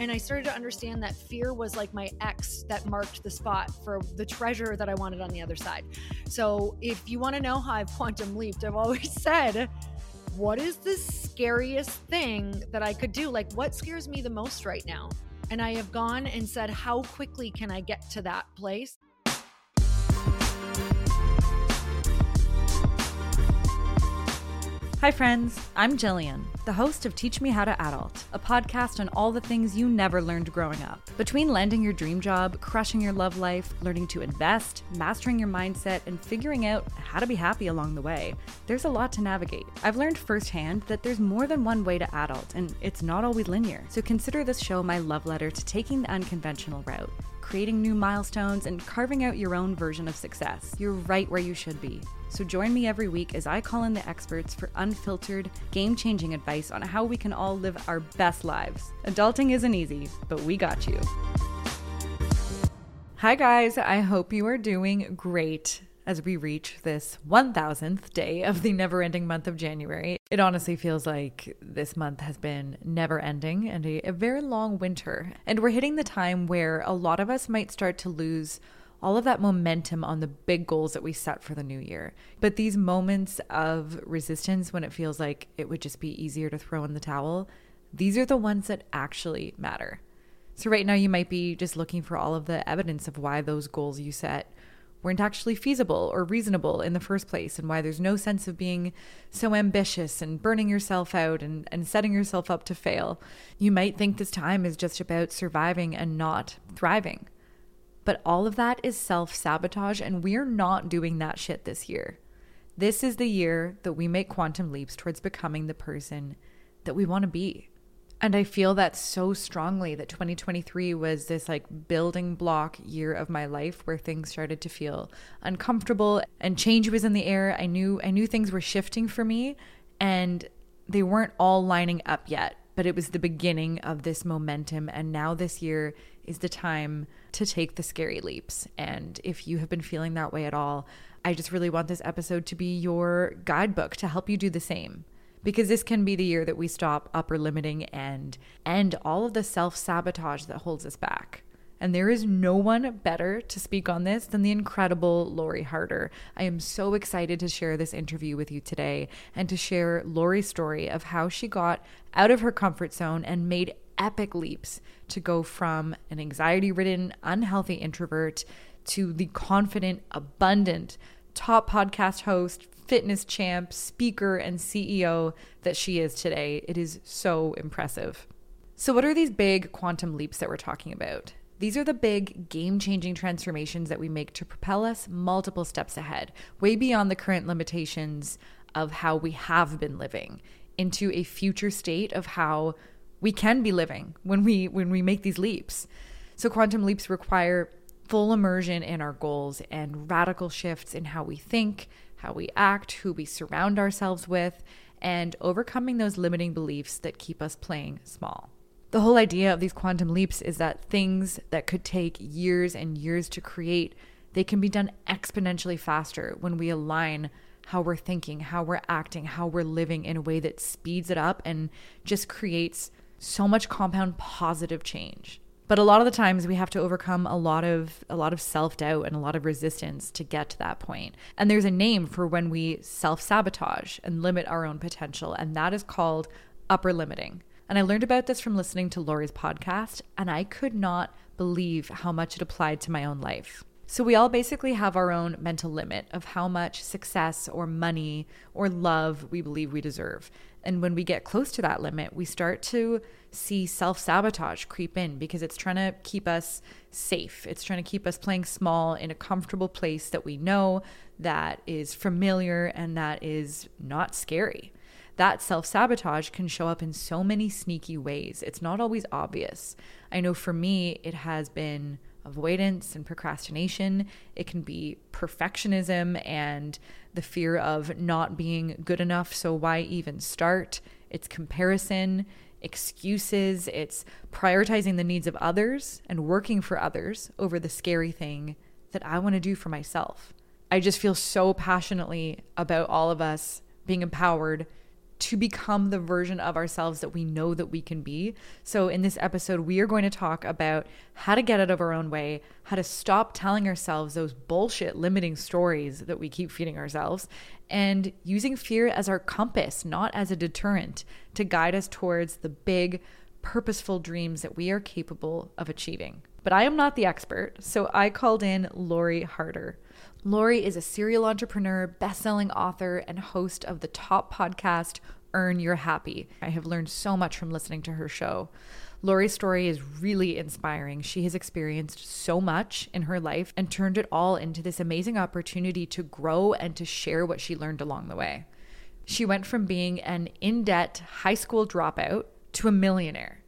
And I started to understand that fear was like my X that marked the spot for the treasure that I wanted on the other side. So if you want to know how I've quantum leaped, I've always said, what is the scariest thing that I could do? Like, what scares me the most right now? And I have gone and said, how quickly can I get to that place? Hi, friends. I'm Jillian, the host of Teach Me How to Adult, a podcast on all the things you never learned growing up. Between landing your dream job, crushing your love life, learning to invest, mastering your mindset, and figuring out how to be happy along the way, there's a lot to navigate. I've learned firsthand that there's more than one way to adult, and it's not always linear. So consider this show my love letter to taking the unconventional route creating new milestones, and carving out your own version of success. You're right where you should be. So join me every week as I call in the experts for unfiltered, game changing advice on how we can all live our best lives. Adulting isn't easy, but we got you. Hi, guys. I hope you are doing great as we reach this 1000th day of the never ending month of January. It honestly feels like this month has been never ending and a, a, very long winter. And we're hitting the time where a lot of us might start to lose all of that momentum on the big goals that we set for the new year. But these moments of resistance when it feels like it would just be easier to throw in the towel, these are the ones that actually matter. So, right now, you might be just looking for all of the evidence of why those goals you set weren't actually feasible or reasonable in the first place, and why there's no sense of being so ambitious and burning yourself out and, and setting yourself up to fail. You might think this time is just about surviving and not thriving. But all of that is self sabotage, and we're not doing that shit this year. This is the year that we make quantum leaps towards becoming the person that we want to be. And I feel that so strongly that 2023 was this like building block year of my life where things started to feel uncomfortable and change was in the air. I knew I knew things were shifting for me and they weren't all lining up yet, but it was the beginning of this momentum and now this year is the time to take the scary leaps. And if you have been feeling that way at all, I just really want this episode to be your guidebook to help you do the same because this can be the year that we stop upper limiting and end all of the self sabotage that holds us back. And there is no one better to speak on this than the incredible Lori Harder. I am so excited to share this interview with you today and to share Lori's story of how she got out of her comfort zone and made epic leaps to go from an anxiety ridden, unhealthy introvert to the confident, abundant, top podcast host, fitness champ, speaker, and CEO that she is today. It is so impressive. So, what are these big quantum leaps that we're talking about? These are the big game changing transformations that we make to propel us multiple steps ahead, way beyond the current limitations of how we have been living, into a future state of how we can be living when we when we make these leaps. So quantum leaps require full immersion in our goals and radical shifts in how we think, how we act, who we surround ourselves with, and overcoming those limiting beliefs that keep us playing small. The whole idea of these quantum leaps is that things that could take years and years to create, they can be done exponentially faster when we align how we're thinking, how we're acting, how we're living in a way that speeds it up and just creates so much compound positive change. But a lot of the times we have to overcome a lot of a lot of self-doubt and a lot of resistance to get to that point. And there's a name for when we self-sabotage and limit our own potential, and that is called upper limiting. And I learned about this from listening to Lori's podcast, and I could not believe how much it applied to my own life. So, we all basically have our own mental limit of how much success or money or love we believe we deserve. And when we get close to that limit, we start to see self sabotage creep in because it's trying to keep us safe. It's trying to keep us playing small in a comfortable place that we know that is familiar and that is not scary. That self sabotage can show up in so many sneaky ways. It's not always obvious. I know for me, it has been avoidance and procrastination. It can be perfectionism and the fear of not being good enough. So, why even start? It's comparison, excuses, it's prioritizing the needs of others and working for others over the scary thing that I want to do for myself. I just feel so passionately about all of us being empowered to become the version of ourselves that we know that we can be. So, in this episode, we are going to talk about how to get out of our own way, how to stop telling ourselves those bullshit limiting stories that we keep feeding ourselves, and using fear as our compass, not as a deterrent, to guide us towards the big, purposeful dreams that we are capable of achieving. But I am not the expert, so I called in Lori Harder. Lori is a serial entrepreneur, best-selling author, and host of the top podcast Earn Your Happy. I have learned so much from listening to her show. Lori's story is really inspiring. She has experienced so much in her life and turned it all into this amazing opportunity to grow and to share what she learned along the way. She went from being an in debt high school dropout to a millionaire.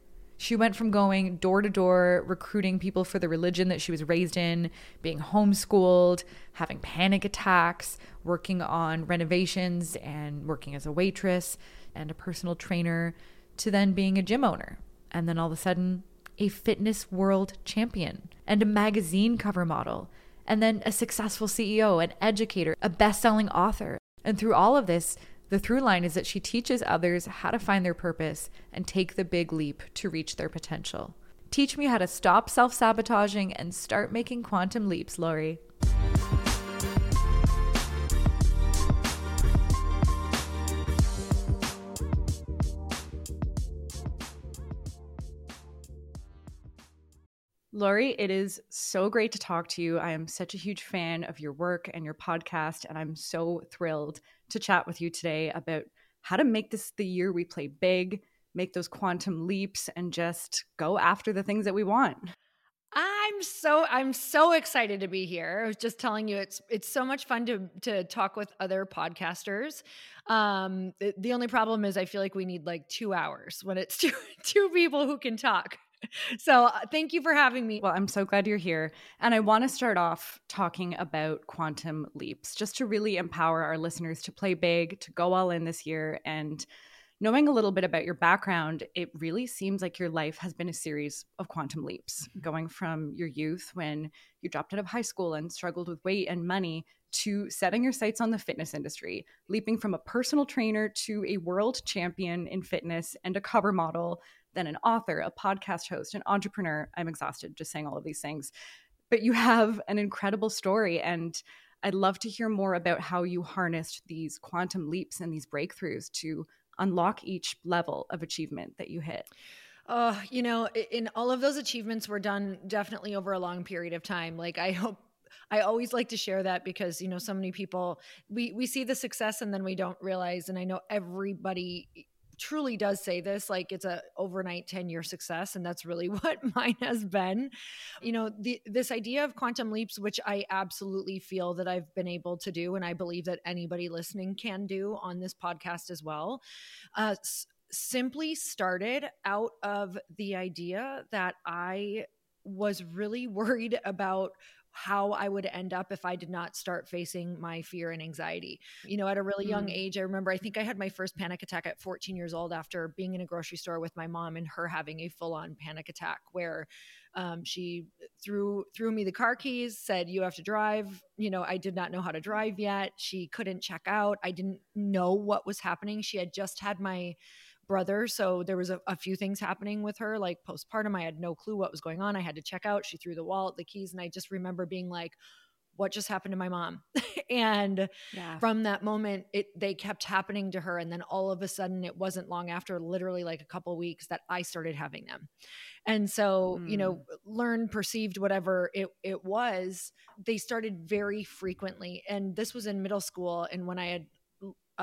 She went from going door to door, recruiting people for the religion that she was raised in, being homeschooled, having panic attacks, working on renovations and working as a waitress and a personal trainer, to then being a gym owner. And then all of a sudden, a fitness world champion and a magazine cover model, and then a successful CEO, an educator, a best selling author. And through all of this, the through line is that she teaches others how to find their purpose and take the big leap to reach their potential. Teach me how to stop self sabotaging and start making quantum leaps, Lori. Lori, it is so great to talk to you. I am such a huge fan of your work and your podcast, and I'm so thrilled to chat with you today about how to make this the year we play big, make those quantum leaps, and just go after the things that we want. I'm so I'm so excited to be here. I was just telling you it's it's so much fun to to talk with other podcasters. Um the, the only problem is I feel like we need like 2 hours when it's two two people who can talk. so uh, thank you for having me. Well, I'm so glad you're here. And I want to start off talking about quantum leaps, just to really empower our listeners to play big, to go all in this year. And knowing a little bit about your background, it really seems like your life has been a series of quantum leaps, mm-hmm. going from your youth when you dropped out of high school and struggled with weight and money to setting your sights on the fitness industry, leaping from a personal trainer to a world champion in fitness and a cover model then an author, a podcast host, an entrepreneur. I'm exhausted just saying all of these things. But you have an incredible story. And I'd love to hear more about how you harnessed these quantum leaps and these breakthroughs to unlock each level of achievement that you hit. Uh, you know, in all of those achievements were done definitely over a long period of time. Like I hope I always like to share that because you know so many people we we see the success and then we don't realize and I know everybody truly does say this like it's a overnight 10 year success and that's really what mine has been. You know the, this idea of quantum leaps which i absolutely feel that i've been able to do and i believe that anybody listening can do on this podcast as well uh, s- simply started out of the idea that i was really worried about how I would end up if I did not start facing my fear and anxiety. You know, at a really young mm. age, I remember I think I had my first panic attack at 14 years old after being in a grocery store with my mom and her having a full on panic attack where um, she threw threw me the car keys, said you have to drive. You know, I did not know how to drive yet. She couldn't check out. I didn't know what was happening. She had just had my brother. So there was a, a, few things happening with her, like postpartum. I had no clue what was going on. I had to check out. She threw the wallet, the keys, and I just remember being like, what just happened to my mom and yeah. from that moment it they kept happening to her and then all of a sudden it wasn't long after literally like a couple weeks that i started having them and so mm. you know mm. learn perceived whatever it it was they started very frequently and this was in middle school and when i had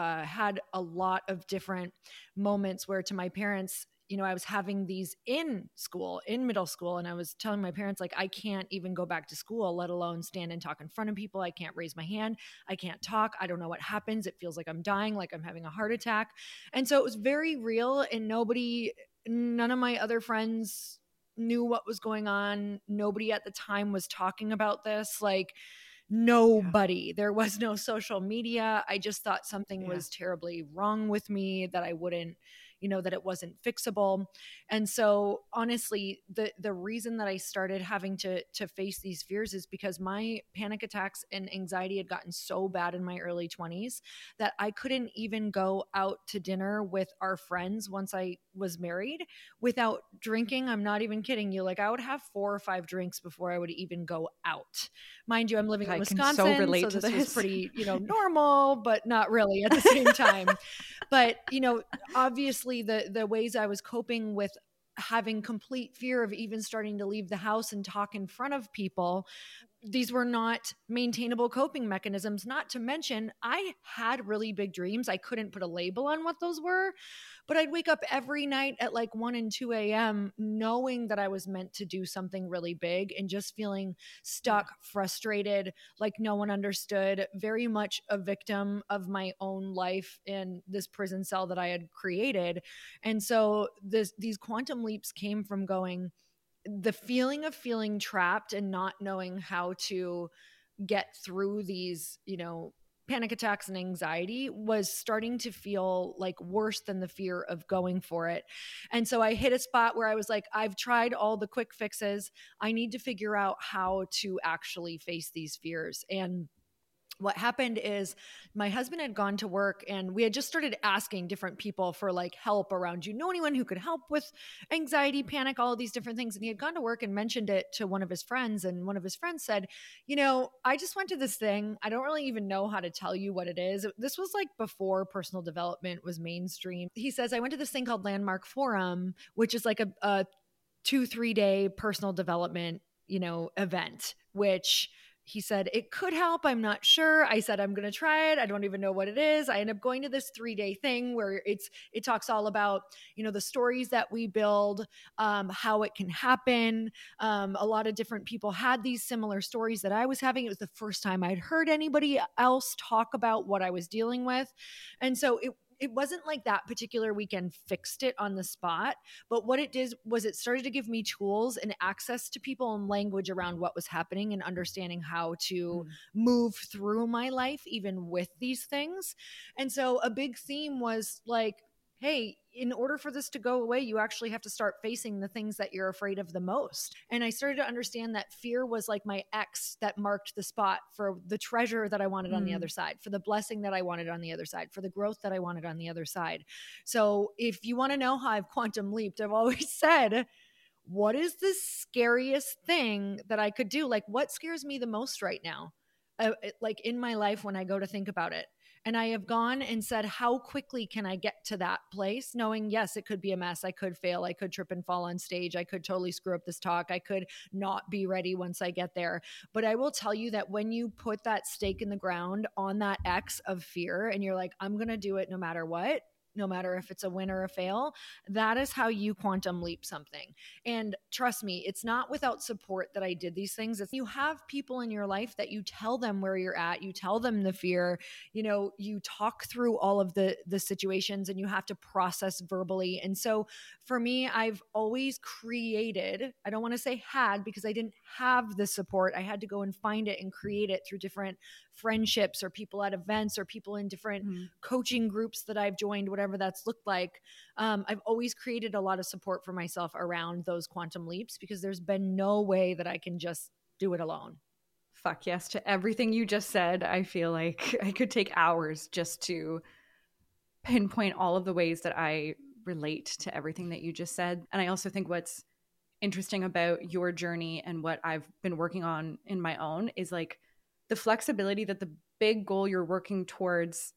uh, had a lot of different moments where to my parents you know i was having these in school in middle school and i was telling my parents like i can't even go back to school let alone stand and talk in front of people. I can't raise my hand. I can't talk. I don't know what happens. It feels like i'm dying like i'm having a heart attack. And so it was very real and nobody none of my other friends knew what was going on. Nobody at the time was talking about this. Like nobody. Yeah. There was no social media. I just thought something yeah. was terribly wrong with me that I wouldn't you know that it wasn't fixable. And so honestly the the reason that i started having to to face these fears is because my panic attacks and anxiety had gotten so bad in my early 20s that i couldn't even go out to dinner with our friends once i was married without drinking. I'm not even kidding you. Like i would have four or five drinks before i would even go out. Mind you i'm living I in can wisconsin so relate so to this was pretty you know normal but not really at the same time. But you know obviously the the ways i was coping with having complete fear of even starting to leave the house and talk in front of people these were not maintainable coping mechanisms not to mention i had really big dreams. I couldn't put a label on what those were but i'd wake up every night at like 1 and 2 a.m knowing that i was meant to do something really big and just feeling stuck frustrated like no one understood very much a victim of my own life in this prison cell that i had created. And so this these quantum leaps came from going the feeling of feeling trapped and not knowing how to get through these, you know, panic attacks and anxiety was starting to feel like worse than the fear of going for it. And so I hit a spot where I was like, I've tried all the quick fixes. I need to figure out how to actually face these fears. And what happened is my husband had gone to work and we had just started asking different people for like help around you know anyone who could help with anxiety panic all these different things? And he had gone to work and mentioned it to one of his friends and one of his friends said you know i just went to this thing. I don't really even know how to tell you what it is. This was like before personal development was mainstream. He says i went to this thing called landmark forum which is like a, a two three day personal development you know event which he said it could help i'm not sure. I said i'm going to try it i don't even know what it is. I end up going to this three day thing where it's it talks all about you know the stories that we build um, how it can happen um, a lot of different people had these similar stories that i was having it was the first time i'd heard anybody else talk about what i was dealing with and so it it wasn't like that particular weekend fixed it on the spot, but what it did was it started to give me tools and access to people and language around what was happening and understanding how to mm. move through my life even with these things. And so a big theme was like hey, in order for this to go away, you actually have to start facing the things that you're afraid of the most. And I started to understand that fear was like my X that marked the spot for the treasure that I wanted mm. on the other mm. side, for the blessing that I wanted on the other side, for the growth that I wanted on the other side. So if you want to know how I've quantum leaped, I've always said, what is the scariest thing that I could do? Like, what scares me the most right now? Uh, like in my life when I go to think about it. And I have gone and said, how quickly can I get to that place? Knowing, yes, it could be a mess. I could fail. I could trip and fall on stage. I could totally screw up this talk. I could not be ready once I get there. But I will tell you that when you put that stake in the ground on that X of fear and you're like, I'm going to do it no matter what, no matter if it's a win or a fail. That is how you quantum leap something. And trust me, it's not without support that I did these things. It's you have people in your life that you tell them where you're at, you tell them the fear, you know, you talk through all of the the situations and you have to process verbally. And so for me, I've always created, I don't want to say had because I didn't have the support. I had to go and find it and create it through different friendships or people at events or people in different mm-hmm. coaching groups that I've joined, whatever that's looked like. Um, I've always created a lot of support for myself around those quantum leaps because there's been no way that I can just do it alone. Fuck yes to everything you just said. I feel like I could take hours just to pinpoint all of the ways that I relate to everything that you just said. And I also think what's interesting about your journey and what I've been working on in my own is like the flexibility that the big goal you're working towards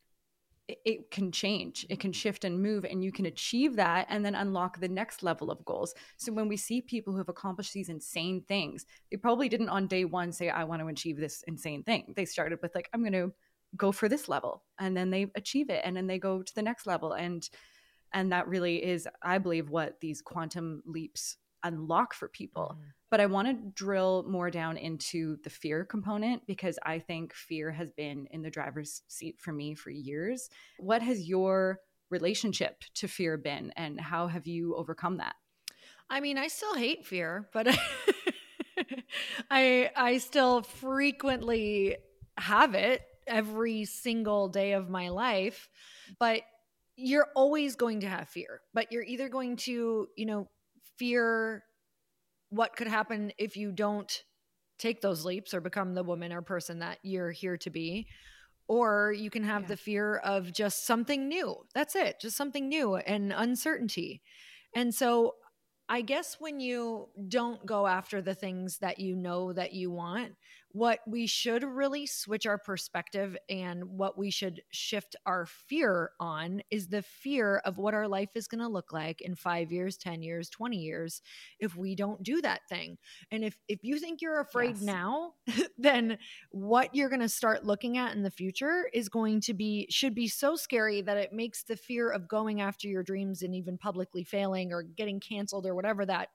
it, can change it can shift and move and you can achieve that and then unlock the next level of goals. So when we see people who have accomplished these insane things they probably didn't on day one say i want to achieve this insane thing. They started with like i'm going to go for this level and then they achieve it and then they go to the next level and and that really is i believe what these quantum leaps unlock for people. Mm. But I want to drill more down into the fear component because I think fear has been in the driver's seat for me for years. What has your relationship to fear been and how have you overcome that? I mean, I still hate fear, but I I still frequently have it every single day of my life. But you're always going to have fear, but you're either going to, you know, fear what could happen if you don't take those leaps or become the woman or person that you're here to be. Or you can have yeah. the fear of just something new. That's it, just something new and uncertainty. And so I guess when you don't go after the things that you know that you want, what we should really switch our perspective and what we should shift our fear on is the fear of what our life is going to look like in 5 years, 10 years, 20 years if we don't do that thing. And if if you think you're afraid yes. now, then what you're going to start looking at in the future is going to be should be so scary that it makes the fear of going after your dreams and even publicly failing or getting canceled or whatever that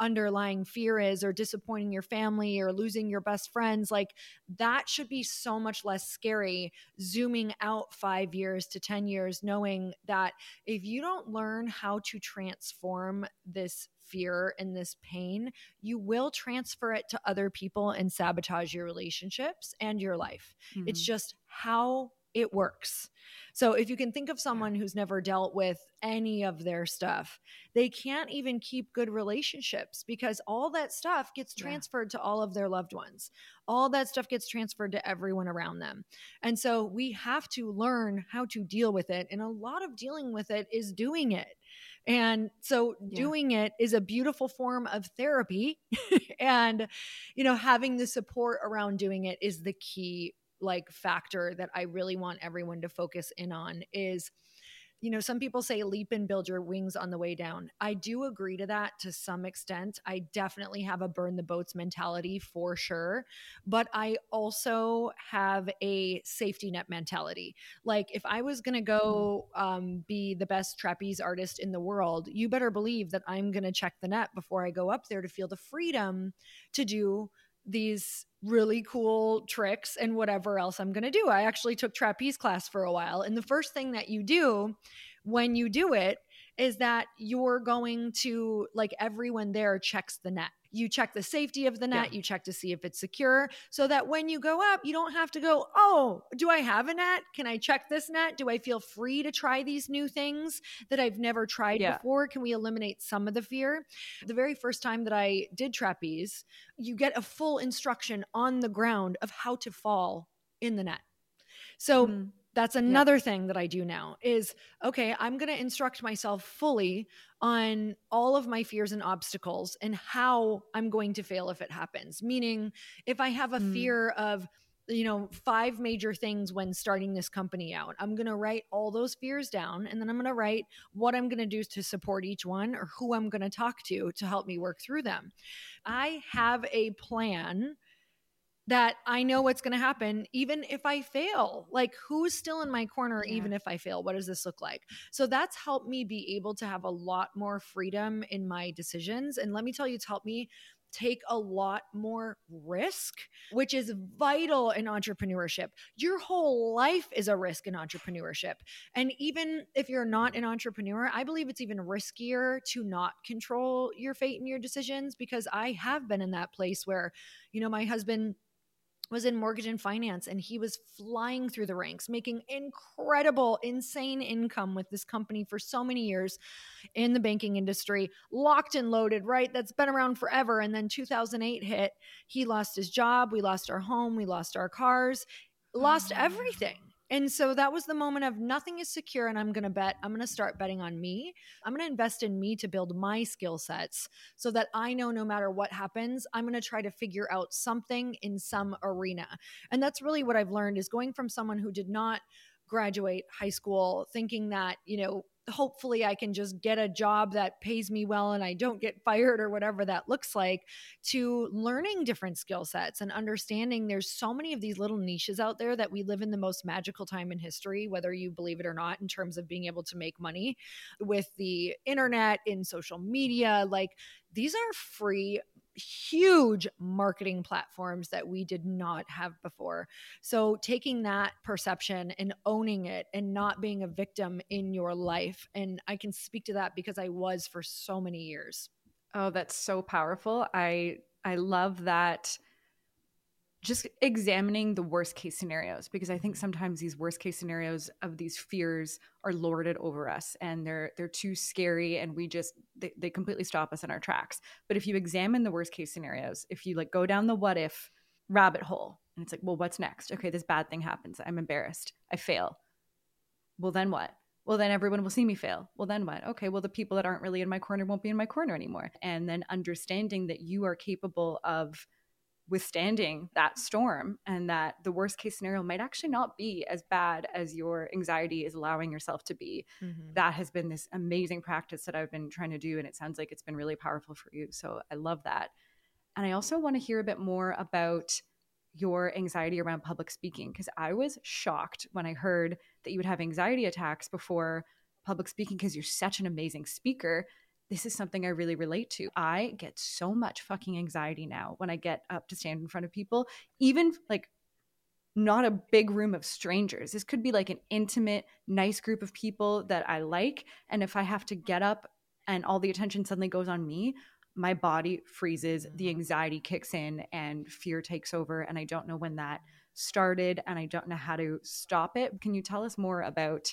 underlying fear is or disappointing your family or losing your best friends like that should be so much less scary zooming out 5 years to 10 years knowing that if you don't learn how to transform this fear and this pain, you will transfer it to other people and sabotage your relationships and your life. Mm-hmm. It's just how it works. So if you can think of someone who's never dealt with any of their stuff, they can't even keep good relationships because all that stuff gets transferred yeah. to all of their loved ones. All that stuff gets transferred to everyone around them. And so we have to learn how to deal with it. And a lot of dealing with it is doing it. And so yeah. doing it is a beautiful form of therapy. and, you know, having the support around doing it is the key like factor that I really want everyone to focus in on is you know, some people say leap and build your wings on the way down. I do agree to that to some extent. I definitely have a burn the boats mentality for sure. But I also have a safety net mentality. Like, if I was going to go mm-hmm. um, be the best trapeze artist in the world, you better believe that I'm going to check the net before I go up there to feel the freedom to do these really cool tricks and whatever else I'm going to do. I actually took trapeze class for a while. And the first thing that you do when you do it is that you're going to, like, everyone there checks the net you check the safety of the net, yeah. you check to see if it's secure so that when you go up, you don't have to go, oh, do I have a net? Can I check this net? Do I feel free to try these new things that I've never tried yeah. before? Can we eliminate some of the fear? The very first time that I did trapeze, you get a full instruction on the ground of how to fall in the net. So, mm that's another yeah. thing that I do now is okay, I'm going to instruct myself fully on all of my fears and obstacles and how I'm going to fail if it happens. Meaning, if I have a mm. fear of, you know, five major things when starting this company out, I'm going to write all those fears down and then I'm going to write what I'm going to do to support each one or who I'm going to talk to to help me work through them. I have a plan that I know what's going to happen even if I fail. Like, who's still in my corner yeah. even if I fail? What does this look like? So that's helped me be able to have a lot more freedom in my decisions. And let me tell you, it's helped me take a lot more risk, which is vital in entrepreneurship. Your whole life is a risk in entrepreneurship. And even if you're not an entrepreneur, I believe it's even riskier to not control your fate and your decisions because I have been in that place where, you know, my husband was in mortgage and finance and he was flying through the ranks making incredible insane income with this company for so many years in the banking industry locked and loaded right? That's been around forever. And then 2008 hit. He lost his job. We lost our home. We lost our cars. Lost oh. everything and so that was the moment of nothing is secure and I'm going to bet, I'm going to start betting on me. I'm going to invest in me to build my skill sets so that I know no matter what happens, I'm going to try to figure out something in some arena. And that's really what I've learned is going from someone who did not graduate high school thinking that, you know, hopefully I can just get a job that pays me well and I don't get fired or whatever that looks like to learning different skill sets and understanding there's so many of these little niches out there that we live in the most magical time in history whether you believe it or not in terms of being able to make money with the internet in social media like these are free huge marketing platforms that we did not have before. So, taking that perception and owning it and not being a victim in your life. And I can speak to that because I was for so many years. Oh, that's so powerful. I I love that just examining the worst case scenarios because I think sometimes these worst case scenarios of these fears are lorded over us and they're they're too scary and we just they, they completely stop us in our tracks. But if you examine the worst case scenarios, if you like go down the what if rabbit hole and it's like, well, what's next? Okay, this bad thing happens. I'm embarrassed. I fail. Well, then what? Well, then everyone will see me fail. Well, then what? Okay, well, the people that aren't really in my corner won't be in my corner anymore. And then understanding that you are capable of withstanding that storm and that the worst case scenario might actually not be as bad as your anxiety is allowing yourself to be. Mm-hmm. That has been this amazing practice that I've been trying to do. And it sounds like it's been really powerful for you. So I love that. And I also want to hear a bit more about your anxiety around public speaking because I was shocked when I heard that you would have anxiety attacks before public speaking because you're such an amazing speaker this is something I really relate to. I get so much fucking anxiety now when I get up to stand in front of people, even like not a big room of strangers. This could be like an intimate, nice group of people that I like. And if I have to get up and all the attention suddenly goes on me, my body freezes, the mm-hmm. anxiety kicks in, and fear takes over. And I don't know when that started and I don't know how to stop it. Can you tell us more about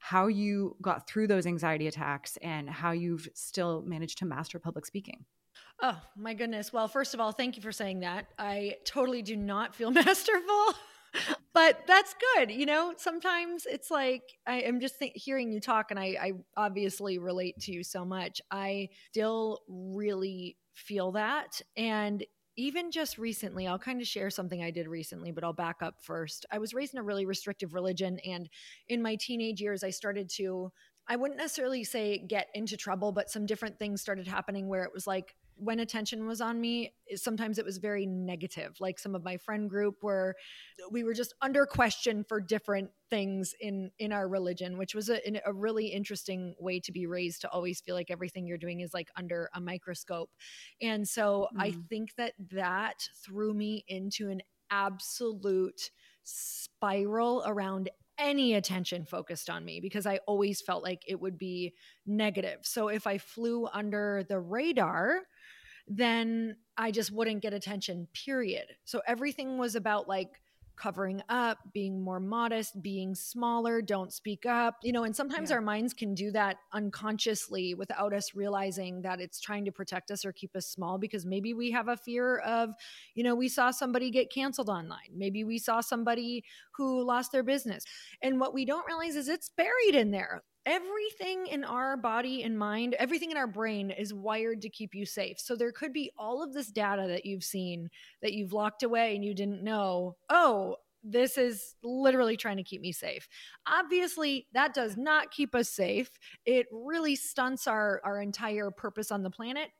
how you got through those anxiety attacks and how you've still managed to master public speaking. Oh my goodness. Well, first of all, thank you for saying that. I totally do not feel masterful. but that's good. You know, sometimes it's like I am just th- hearing you talk, and I, I obviously relate to you so much. I still really feel that. And even just recently, I'll kind of share something I did recently, but I'll back up first. I was raised in a really restrictive religion. And in my teenage years, I started to, I wouldn't necessarily say get into trouble, but some different things started happening where it was like, when attention was on me sometimes it was very negative like some of my friend group were we were just under question for different things in in our religion which was a, a really interesting way to be raised to always feel like everything you're doing is like under a microscope and so mm. i think that that threw me into an absolute spiral around any attention focused on me because I always felt like it would be negative. So if I flew under the radar, then I just wouldn't get attention, period. So everything was about like covering up, being more modest, being smaller, don't speak up. You know, and sometimes yeah. our minds can do that unconsciously without us realizing that it's trying to protect us or keep us small because maybe we have a fear of, you know, we saw somebody get canceled online. Maybe we saw somebody who lost their business. And what we don't realize is it's buried in there everything in our body and mind, everything in our brain is wired to keep you safe. So there could be all of this data that you've seen that you've locked away and you didn't know. Oh, this is literally trying to keep me safe. Obviously, that does not keep us safe. It really stunts our our entire purpose on the planet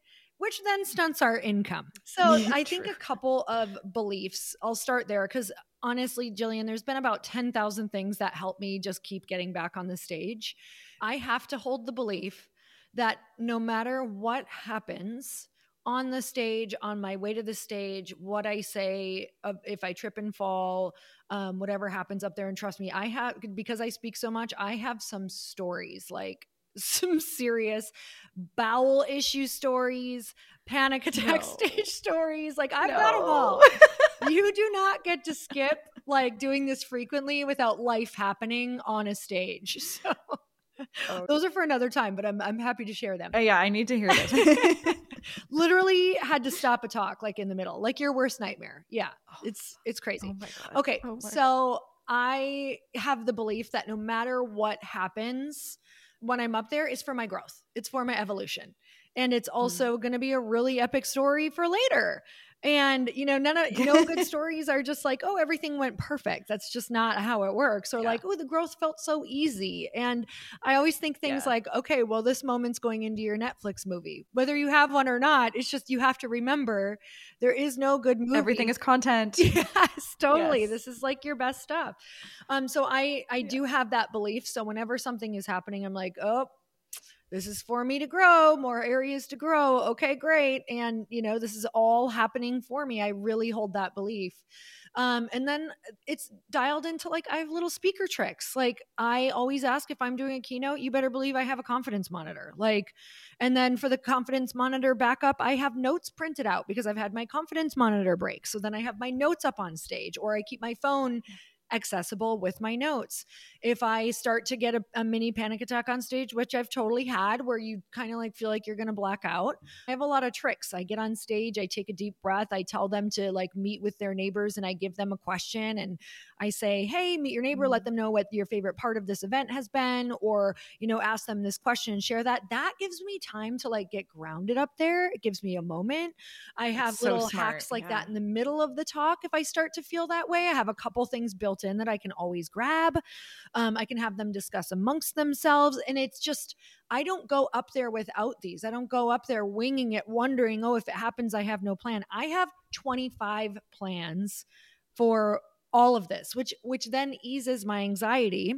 which then stunts our income. So I think a couple of beliefs, I'll start there because honestly, Jillian, there's been about 10,000 things that help me just keep getting back on the stage. I have to hold the belief that no matter what happens, on the stage, on my way to the stage, what I say, if I trip and fall, um, whatever happens up there. And trust me, I have, because I speak so much, I have some stories like some serious bowel issue stories, panic attack no. stage stories. Like I've no. got them all. you do not get to skip like doing this frequently without life happening on a stage. So oh. those are for another time, but I'm I'm happy to share them. Uh, yeah, I need to hear this. Literally had to stop a talk like in the middle, like your worst nightmare. Yeah, oh. it's it's crazy. Oh okay, oh so I have the belief that no matter what happens, when I'm up there is for my growth. It's for my evolution. And it's mm. also mm. going to be a really epic story for later. And you know, none of no good stories are just like, oh, everything went perfect. That's just not how it works. Or yeah. like, oh, the growth felt so easy. And I always think things yeah. like, okay, well, this moment's going into your Netflix movie, whether you have one or not. It's just you have to remember there is no good movie. Everything is content. yes, totally. Yes. This is like your best stuff. Um, so I I yeah. do have that belief. So whenever something is happening, I'm like, oh this is for me to grow, more areas to grow. Okay, great. And, you know, this is all happening for me. I really hold that belief. Um, and then it's dialed into like I have little speaker tricks. Like I always ask if I'm doing a keynote, you better believe I have a confidence monitor. Like, and then for the confidence monitor backup, I have notes printed out because I've had my confidence monitor break. So then I have my notes up on stage, or I keep my phone accessible with my notes. If I start to get a, a mini panic attack on stage, which I've totally had, where you kind of like feel like you're going to black out, I have a lot of tricks. I get on stage, I take a deep breath, I tell them to like meet with their neighbors, and I give them a question and I say, hey, meet your neighbor, let mm-hmm. them know what your favorite part of this event has been, or, you know, ask them this question and share that. That gives me time to like get grounded up there. It gives me a moment. I have so little smart, hacks like yeah. that in the middle of the talk. If I start to feel that way, I have a couple things built in that I can always grab. Um, I can have them discuss amongst themselves. And it's just, I don't go up there without these. I don't go up there winging it, wondering, oh, if it happens, I have no plan. I have 25 plans for all of this which which then eases my anxiety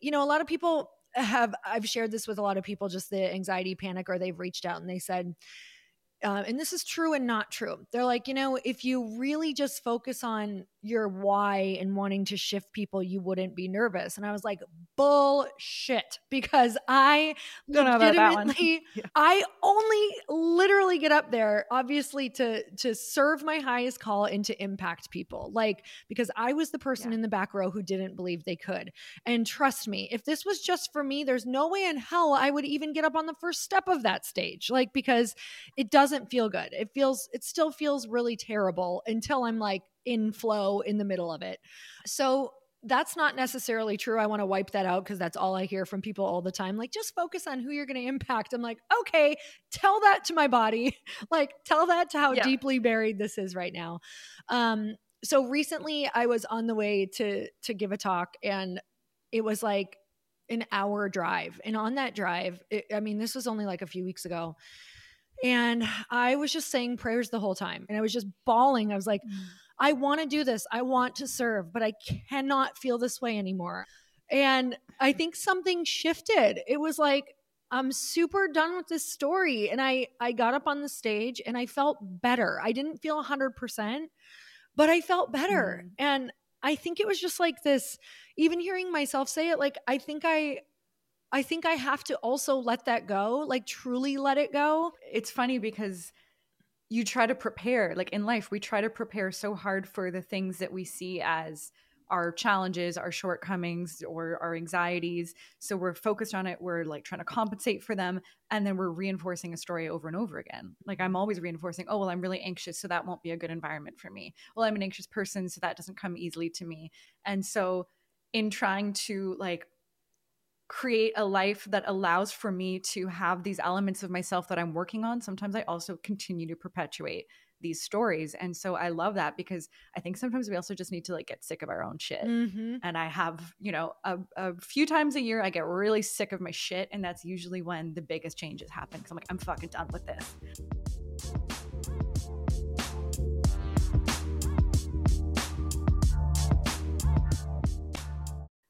you know a lot of people have i've shared this with a lot of people just the anxiety panic or they've reached out and they said uh, and this is true and not true. They're like, you know, if you really just focus on your why and wanting to shift people, you wouldn't be nervous. And I was like, bullshit, because I legitimately, yeah. I only literally get up there, obviously, to to serve my highest call and to impact people. Like, because I was the person yeah. in the back row who didn't believe they could. And trust me, if this was just for me, there's no way in hell I would even get up on the first step of that stage. Like, because it doesn't feel good. It feels, it still feels really terrible until I'm like in flow in the middle of it. So that's not necessarily true. I want to wipe that out because that's all I hear from people all the time. Like, just focus on who you're going to impact. I'm like, okay, tell that to my body. like, tell that to how yeah. deeply buried this is right now. Um, so recently I was on the way to to give a talk and it was like an hour drive. And on that drive, it, I mean, this was only like a few weeks ago. And I was just saying prayers the whole time. And I was just bawling. I was like, mm. I want to do this. I want to serve, but I cannot feel this way anymore. And I think something shifted. It was like, I'm super done with this story. And I, I got up on the stage and I felt better. I didn't feel 100%, but I felt better. Mm. And I think it was just like this, even hearing myself say it, like, I think I, I think I have to also let that go, like truly let it go. It's funny because you try to prepare, like in life, we try to prepare so hard for the things that we see as our challenges, our shortcomings, or our anxieties. So we're focused on it. We're like trying to compensate for them. And then we're reinforcing a story over and over again. Like I'm always reinforcing, oh, well, I'm really anxious. So that won't be a good environment for me. Well, I'm an anxious person. So that doesn't come easily to me. And so in trying to like create a life that allows for me to have these elements of myself that I'm working on, sometimes I also continue to perpetuate these stories. And so I love that because I think sometimes we also just need to like get sick of our own shit. Mm-hmm. And I have, you know, a, a, few times a year I get really sick of my shit. And that's usually when the biggest changes happen. Cause I'm like, I'm fucking done with this.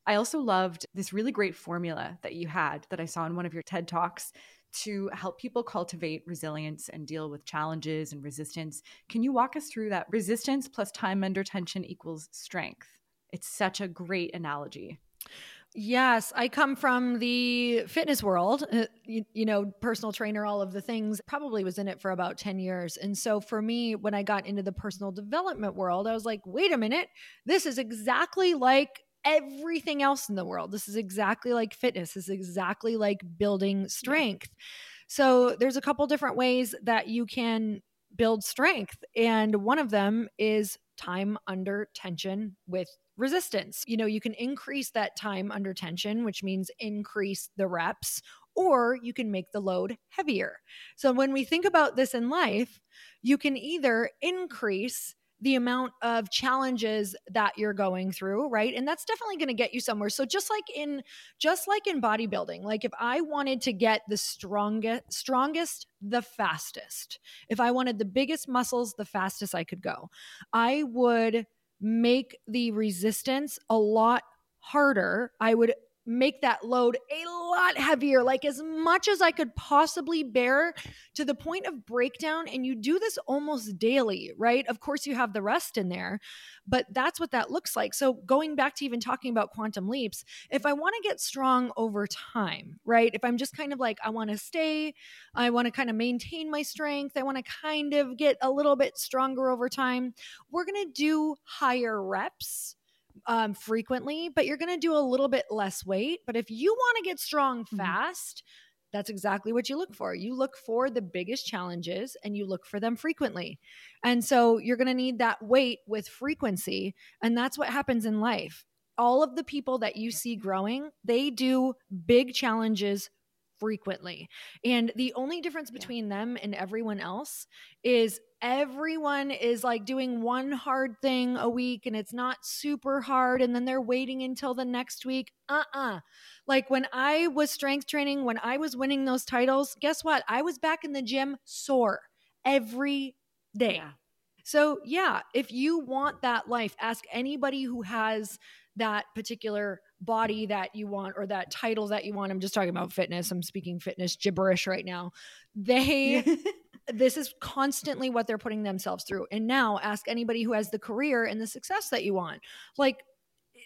I also loved this really great formula that you had that I saw in one of your TED Talks to help people cultivate resilience and deal with challenges and resistance. Can you walk us through that? Resistance plus time under tension equals strength. It's such a great analogy. Yes, I come from the fitness world, uh, you, you, know, personal trainer, all of the things, probably was in it for about 10 years. And so for me, when I got into the personal development world, I was like, wait a minute, this is exactly like everything else in the world. This is exactly like fitness, this is exactly like building strength. So there's a couple different ways that you can build strength. And one of them is time under tension with resistance. You know, you can increase that time under tension, which means increase the reps, or you can make the load heavier. So when we think about this in life, you can either increase the amount of challenges that you're going through right? And that's definitely going to get you somewhere. So just like in just like in bodybuilding like if i wanted to get the strongest strongest the fastest if i wanted the biggest muscles the fastest i could go i would make the resistance a lot harder. I would make that load a lot heavier, like as much as I could possibly bear to the point of breakdown. And you do this almost daily, right? Of course, you have the rest in there, but that's what that looks like. So, going back to even talking about quantum leaps, if I want to get strong over time, right? If I'm just kind of like, I want to stay, I want to kind of maintain my strength, I want to kind of get a little bit stronger over time, we're going to do higher reps um, frequently, but you're going to do a little bit less weight. But if you want to get strong mm-hmm. fast, that's exactly what you look for. You look for the biggest challenges and you look for them frequently. And so you're going to need that weight with frequency. And that's what happens in life. All of the people that you see growing, they do big challenges frequently. And the only difference between yeah. them and everyone else is everyone is like doing one hard thing a week and it's not super hard and then they're waiting until the next week. Uh-uh. Like when I was strength training, when I was winning those titles, guess what? I was back in the gym sore every day. Yeah. So, yeah, if you want that life, ask anybody who has that particular body that you want or that title that you want. I'm just talking about fitness. I'm speaking fitness gibberish right now. They this is constantly what they're putting themselves through. And now ask anybody who has the career and the success that you want. Like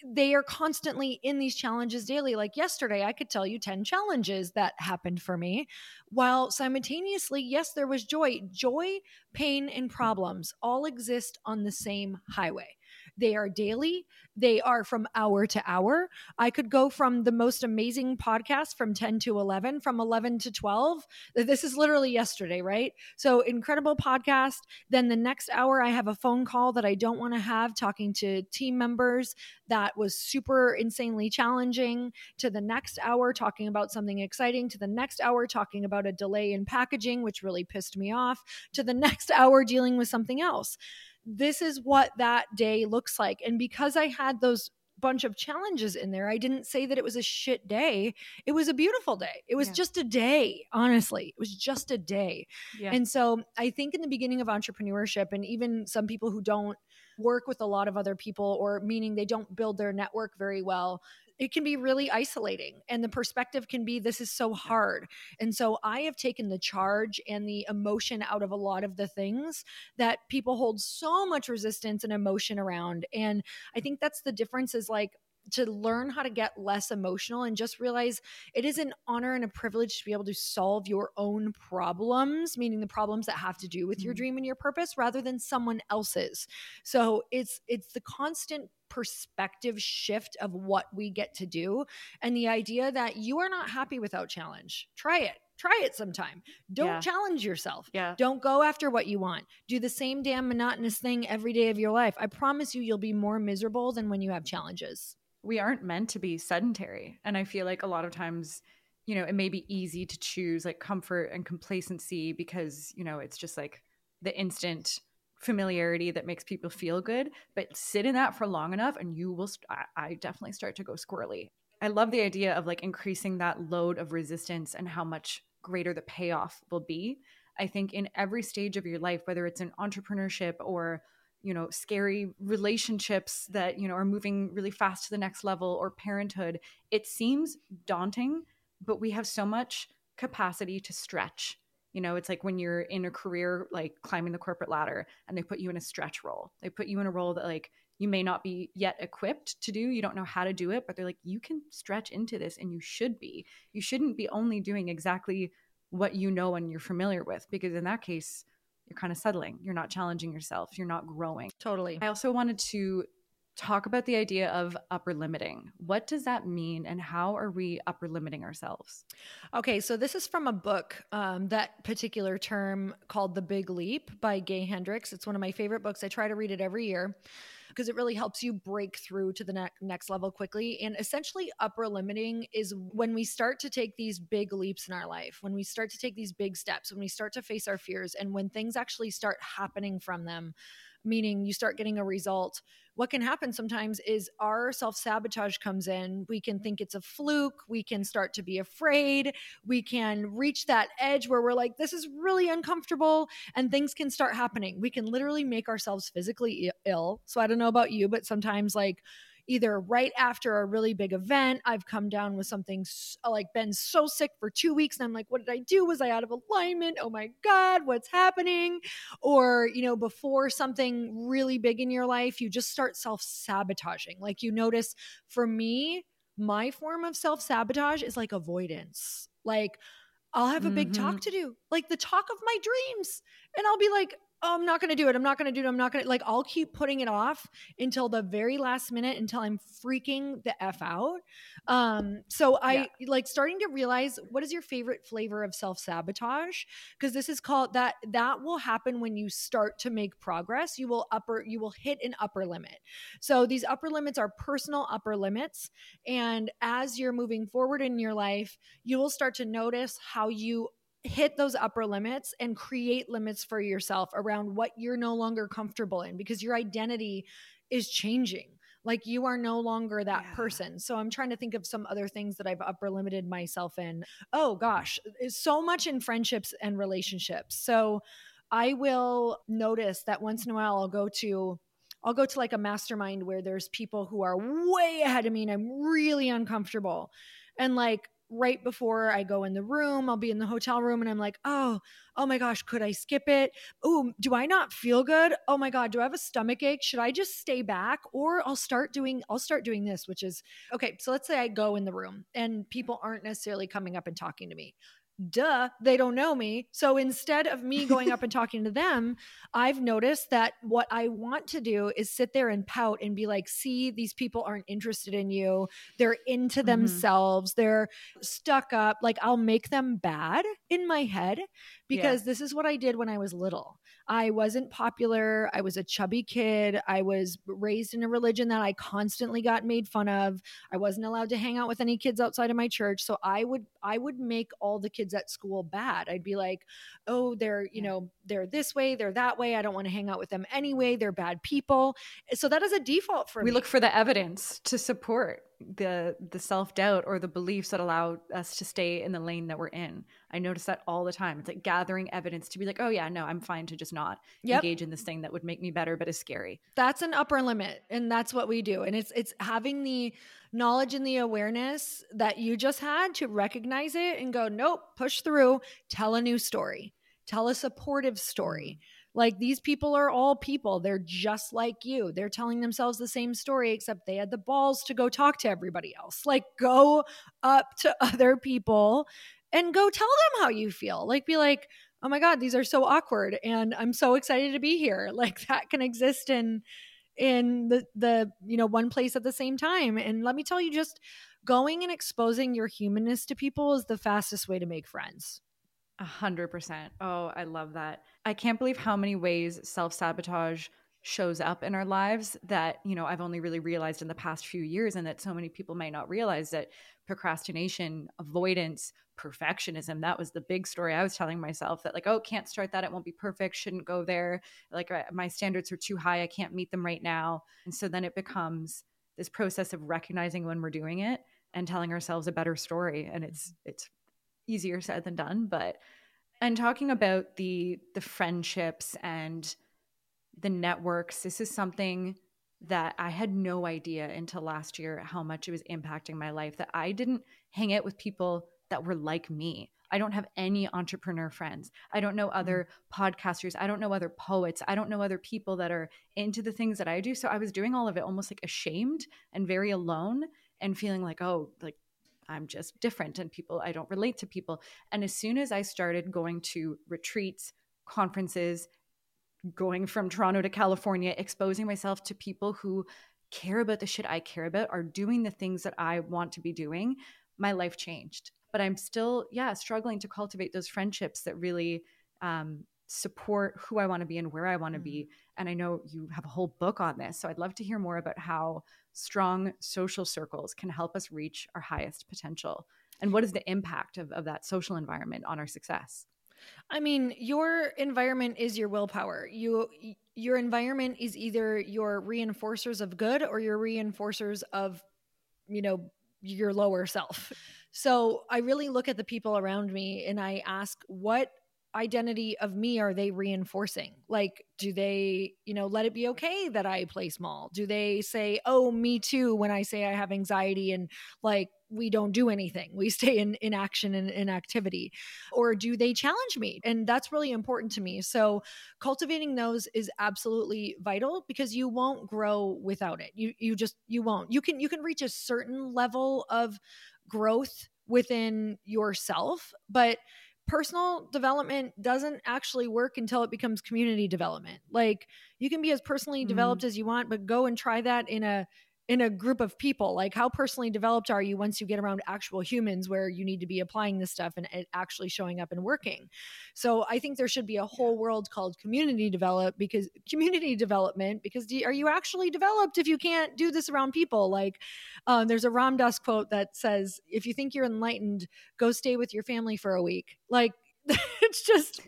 they are constantly in these challenges daily. Like yesterday, I could tell you 10 challenges that happened for me, while simultaneously, yes, there was joy. Joy, pain, and problems all exist on the same highway. They are daily, they are from hour to hour. I could go from the most amazing podcast from 10 to 11, from 11 to 12. This is literally yesterday, right? So, incredible podcast. Then the next hour, I have a phone call that I don't want to have talking to team members that was super insanely challenging. To the next hour, talking about something exciting. To the next hour, talking about a delay in packaging, which really pissed me off. To the next hour, dealing with something else this is what that day looks like. And because I had those bunch of challenges in there, I didn't say that it was a shit day. It was a beautiful day. It was yeah. just a day, honestly. It was just a day. Yeah. And so I think in the beginning of entrepreneurship, and even some people who don't work with a lot of other people, or meaning they don't build their network very well, it can be really isolating and the perspective can be this is so hard and so i have taken the charge and the emotion out of a lot of the things that people hold so much resistance and emotion around and i think that's the difference is like to learn how to get less emotional and just realize it is an honor and a privilege to be able to solve your own problems, meaning the problems that have to do with mm-hmm. your dream and your purpose rather than someone else's. So it's it's the constant perspective shift of what we get to do and the idea that you are not happy without challenge. Try it. Try it sometime. Don't yeah. challenge yourself. Yeah. Don't go after what you want. Do the same damn monotonous thing every day of your life. I promise you, you'll be more miserable than when you have challenges. We aren't meant to be sedentary. And I feel like a lot of times, you know, it may be easy to choose like comfort and complacency because, you know, it's just like the instant familiarity that makes people feel good but sit in that for long enough and you will st- I, definitely start to go squirrely. I love the idea of like increasing that load of resistance and how much greater the payoff will be. I think in every stage of your life whether it's in entrepreneurship or you know scary relationships that you know are moving really fast to the next level or parenthood it seems daunting but we have so much capacity to stretch you know, it's like when you're in a career like climbing the corporate ladder and they put you in a stretch role. They put you in a role that like you may not be yet equipped to do. You don't know how to do it, but they're like, you can stretch into this and you should be. You shouldn't be only doing exactly what you know and you're familiar with, because in that case, you're kind of settling. You're not challenging yourself. You're not growing. Totally. I also wanted to talk about the idea of upper limiting. What does that mean, and how are we upper limiting ourselves? Okay, so this is from a book, um, that particular term called The Big Leap by Gay Hendricks. It's one of my favorite books. I try to read it every year because it really helps you break through to the ne- next level quickly. And essentially, upper limiting is when we start to take these big leaps in our life, when we start to take these big steps, when we start to face our fears, and when things actually start happening from them meaning you start getting a result what can happen sometimes is our self sabotage comes in. We can think it's a fluke. We can start to be afraid. We can reach that edge where we're like, this is really uncomfortable, and things can start happening. We can literally make ourselves physically Ill. So I don't know about you, but sometimes, like, either right after a really big event. I've come down with something like been so sick for two weeks. And I'm like, what did I do? Was I out of alignment? Oh my God, what's happening? Or, you know, before something really big in your life, you just start self sabotaging. Like you notice for me, my form of self sabotage is like avoidance. Like, I'll have a big mm-hmm. talk to do, like the talk of my dreams. And I'll be like, oh, I'm not going to do it. I'm not going to do it. I'm not going to like, I'll keep putting it off until the very last minute until I'm freaking the F out. Um, so I yeah. like starting to realize what is your favorite flavor of self sabotage? Because this is called that, that will happen when you start to make progress. You will upper, you will hit an upper limit. So these upper limits are personal upper limits. And as you're moving forward in your life, you will start to notice how you hit those upper limits and create limits for yourself around what you're no longer comfortable in because your identity is changing like you are no longer that yeah. person so i'm trying to think of some other things that i've upper limited myself in oh gosh so much in friendships and relationships so i will notice that once in a while i'll go to I'll go to like a mastermind where there's people who are way ahead of me and I'm really uncomfortable. And like right before I go in the room. I'll be in the hotel room and I'm like, oh, oh my gosh, could I skip it? Oh, do I not feel good? Oh my God, do I have a stomach ache? Should I just stay back? Or I'll start doing, I'll start doing this, which is okay. So let's say I go in the room and people aren't necessarily coming up and talking to me duh, they don't know me. So instead of me going up and talking to them, I've noticed that what I want to do is sit there and pout and be like, see, these people aren't interested in you. They're into mm-hmm. themselves. They're stuck up. Like I'll make them bad in my head because yeah. this is what I did when I was little. I wasn't popular. I was a chubby kid. I was raised in a religion that I constantly got made fun of. I wasn't allowed to hang out with any kids outside of my church. So I would I would make all the kids at school bad. I'd be like, "Oh, they're, you know, they're this way, they're that way. I don't want to hang out with them anyway. They're bad people." Eh, so that is a default for we me. We look for the evidence to support the the self-doubt or the beliefs that allow us to stay in the lane that we're in. I notice that all the time. It's like gathering evidence to be like, oh yeah, no, I'm fine to just not yep. engage in this thing that would make me better but is scary. That's an upper limit and that's what we do. And it's it's having the knowledge and the awareness that you just had to recognize it and go, nope, push through, tell a new story. Tell a supportive story. Like these people are all people. They're just like you. They're telling themselves the same story, except they had the balls to go talk to everybody else. Like go up to other people and go tell them how you feel. Like be like, oh my God, these are so awkward. And I'm so excited to be here. Like that can exist in in the the you know one place at the same time and let me tell you just going and exposing your humanness to people is the fastest way to make friends a hundred percent. Oh, I love that. I can't believe how many ways self sabotage shows up in our lives that, you know, I've only really realized in the past few years, and that so many people might not realize that procrastination, avoidance, perfectionism, that was the big story I was telling myself that, like, oh, can't start that. It won't be perfect. Shouldn't go there. Like, my standards are too high. I can't meet them right now. And so then it becomes this process of recognizing when we're doing it and telling ourselves a better story and it's it's easier said than done but and talking about the the friendships and the networks this is something that I had no idea until last year how much it was impacting my life that I didn't hang out with people that were like me. I don't have any entrepreneur friends. I don't know other mm-hmm. podcasters. I don't know other poets. I don't know other people that are into the things that I do. So I was doing all of it almost like ashamed and very alone and feeling like, oh, like I'm just different and people, I don't relate to people. And as soon as I started going to retreats, conferences, going from Toronto to California, exposing myself to people who care about the shit I care about, are doing the things that I want to be doing, my life changed. But I'm still, yeah, struggling to cultivate those friendships that really um, support who I want to be and where I want to be. Mm-hmm. And I know you have a whole book on this. So I'd love to hear more about how strong social circles can help us reach our highest potential. And what is the impact of, of that social environment on our success? I mean, your environment is your willpower. You your environment is either your reinforcers of good or your reinforcers of you know your lower self. So I really look at the people around me and I ask what identity of me are they reinforcing? Like, do they, you know, let it be okay that I play small? Do they say, oh, me too, when I say I have anxiety and like we don't do anything we stay in inaction and inactivity or do they challenge me? And that's really important to me. So cultivating those is absolutely vital because you won't grow without it. You you just you won't. You can you can reach a certain level of growth within yourself but personal development doesn't actually work until it becomes community development. Like you can be as personally mm-hmm. developed as you want, but go and try that in a in a group of people like how personally developed are you once you get around actual humans where you need to be applying this stuff and it actually showing up and working? So i think there should be a whole world called community develop because community development because do, are you actually developed if you can't do this around people? Like um, there's a ram dass quote that says if you think you're enlightened go stay with your family for a week. Like it's just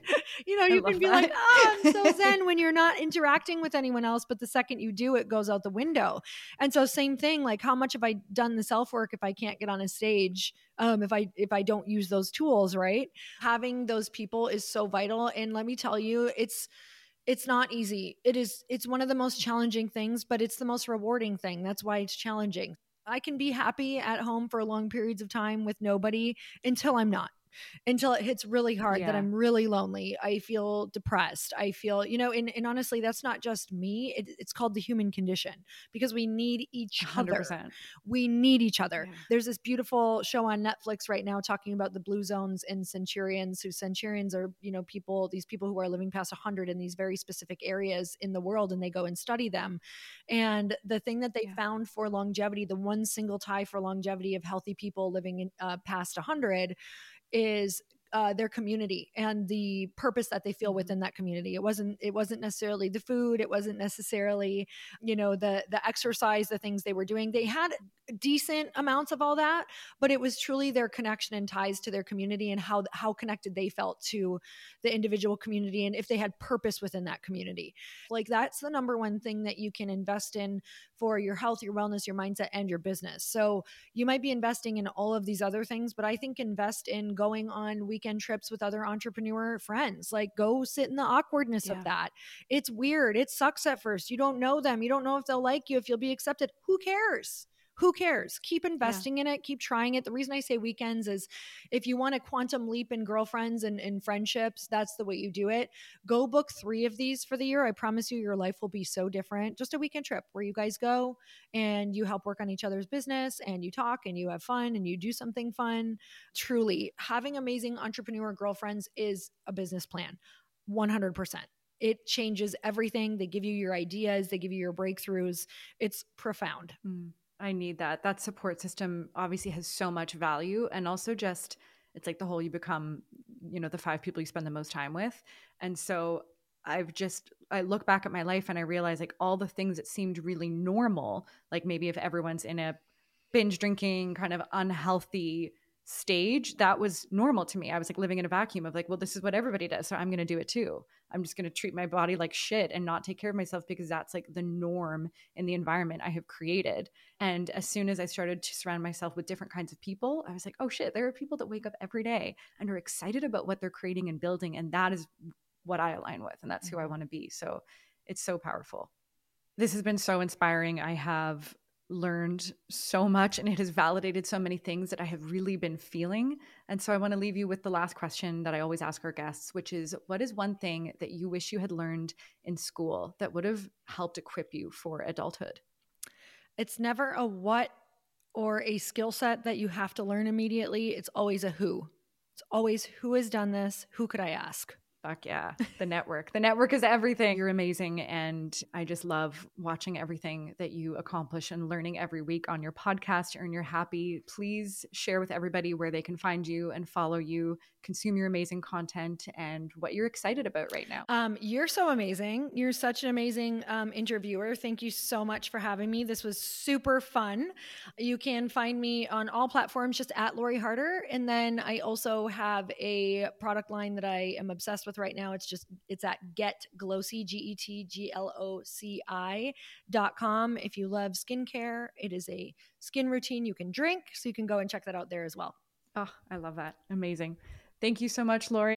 you know you can be that. like oh i'm so zen when you're not interacting with anyone else but the second you do it goes out the window. And so same thing like how much have i done the self work if i can't get on a stage um if i if i don't use those tools right? Having those people is so vital and let me tell you it's it's not easy. It is it's one of the most challenging things but it's the most rewarding thing. That's why it's challenging. I can be happy at home for long periods of time with nobody until i'm not until it hits really hard yeah. that I'm really lonely. I feel depressed. I feel, you know, and, and honestly, that's not just me. It, it's called the human condition because we need each 100%. other. We need each other. Yeah. There's this beautiful show on Netflix right now talking about the blue zones and centurions, who centurions are, you know, people, these people who are living past 100 in these very specific areas in the world and they go and study them. And the thing that they yeah. found for longevity, the one single tie for longevity of healthy people living in, uh, past 100 is uh, their community and the purpose that they feel mm-hmm. within that community. It wasn't it wasn't necessarily the food. It wasn't necessarily you know the the exercise, the things they were doing. They had decent amounts of all that, but it was truly their connection and ties to their community and how how connected they felt to the individual community and if they had purpose within that community. Like that's the number one thing that you can invest in for your health, your wellness, your mindset and your business. So you might be investing in all of these other things, but I think invest in going on weekend trips with other entrepreneur friends. Like go sit in the awkwardness yeah. of that. It's weird. It sucks at first. You don't know them. You don't know if they'll like you, if you'll be accepted. Who cares? Who cares? Keep investing yeah. in it, keep trying it. The reason I say weekends is if you want a quantum leap in girlfriends and, and friendships, that's the way you do it. Go book three of these for the year. I promise you, your life will be so different. Just a weekend trip where you guys go and you help work on each other's business and you talk and you have fun and you do something fun. Truly, having amazing entrepreneur girlfriends is a business plan. 100% it changes everything. They give you your ideas, they give you your breakthroughs. It's profound. Mm. I need that. That support system obviously has so much value and also just it's like the whole you become, you know, the five people you spend the most time with. And so I've just I look back at my life and I realize like all the things that seemed really normal, like maybe if everyone's in a binge drinking kind of unhealthy stage that was normal to me. I was like living in a vacuum of like well this is what everybody does so i'm going to do it too. I'm just going to treat my body like shit and not take care of myself because that's like the norm in the environment i have created. And as soon as i started to surround myself with different kinds of people i was like oh shit there are people that wake up every day and are excited about what they're creating and building and that is what i align with and that's who i mm-hmm. want to be. So it's so powerful. This has been so inspiring. I have learned so much and it has validated so many things that I have really been feeling. And so I want to leave you with the last question that I always ask our guests, which is what is one thing that you wish you had learned in school that would have helped equip you for adulthood? It's never a what or a skill set that you have to learn immediately. It's always a who. It's always who has done this? Who could I ask? Fuck yeah. The network. The network is everything. You're amazing. And I just love watching everything that you accomplish and learning every week on your podcast, Earn Your Happy. Please share with everybody where they can find you and follow you, consume your amazing content, and what you're excited about right now. Um, you're so amazing. You're such an amazing um, interviewer. Thank you so much for having me. This was super fun. You can find me on all platforms just at Lori Harder. And then I also have a product line that I am obsessed with with right now. It's just it's at getgloci g e t g l o c i dot com. If you love skincare, it is a skin routine you can drink, so you can go and check that out there as well. Oh, I love that. Amazing. Thank you so much, Lori.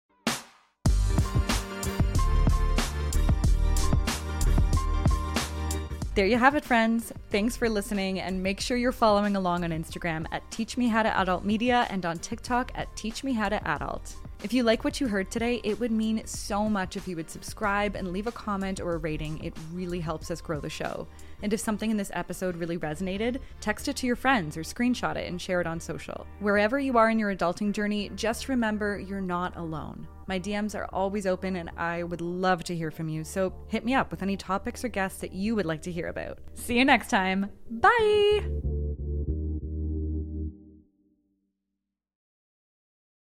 There you have it, friends. Thanks for listening, and make sure you're following along on Instagram at Teach Me How to Adult Media and on TikTok at Teach Me How to Adult. If you like what you heard today, it would mean so much if you would subscribe and leave a comment or a rating. It really helps us grow the show. And if something in this episode really resonated, text it to your friends or screenshot it and share it on social. Wherever you are in your adulting journey, just remember you're not alone. My DMs are always open and I would love to hear from you, so hit me up with any topics or guests that you would like to hear about. See you next time. Bye!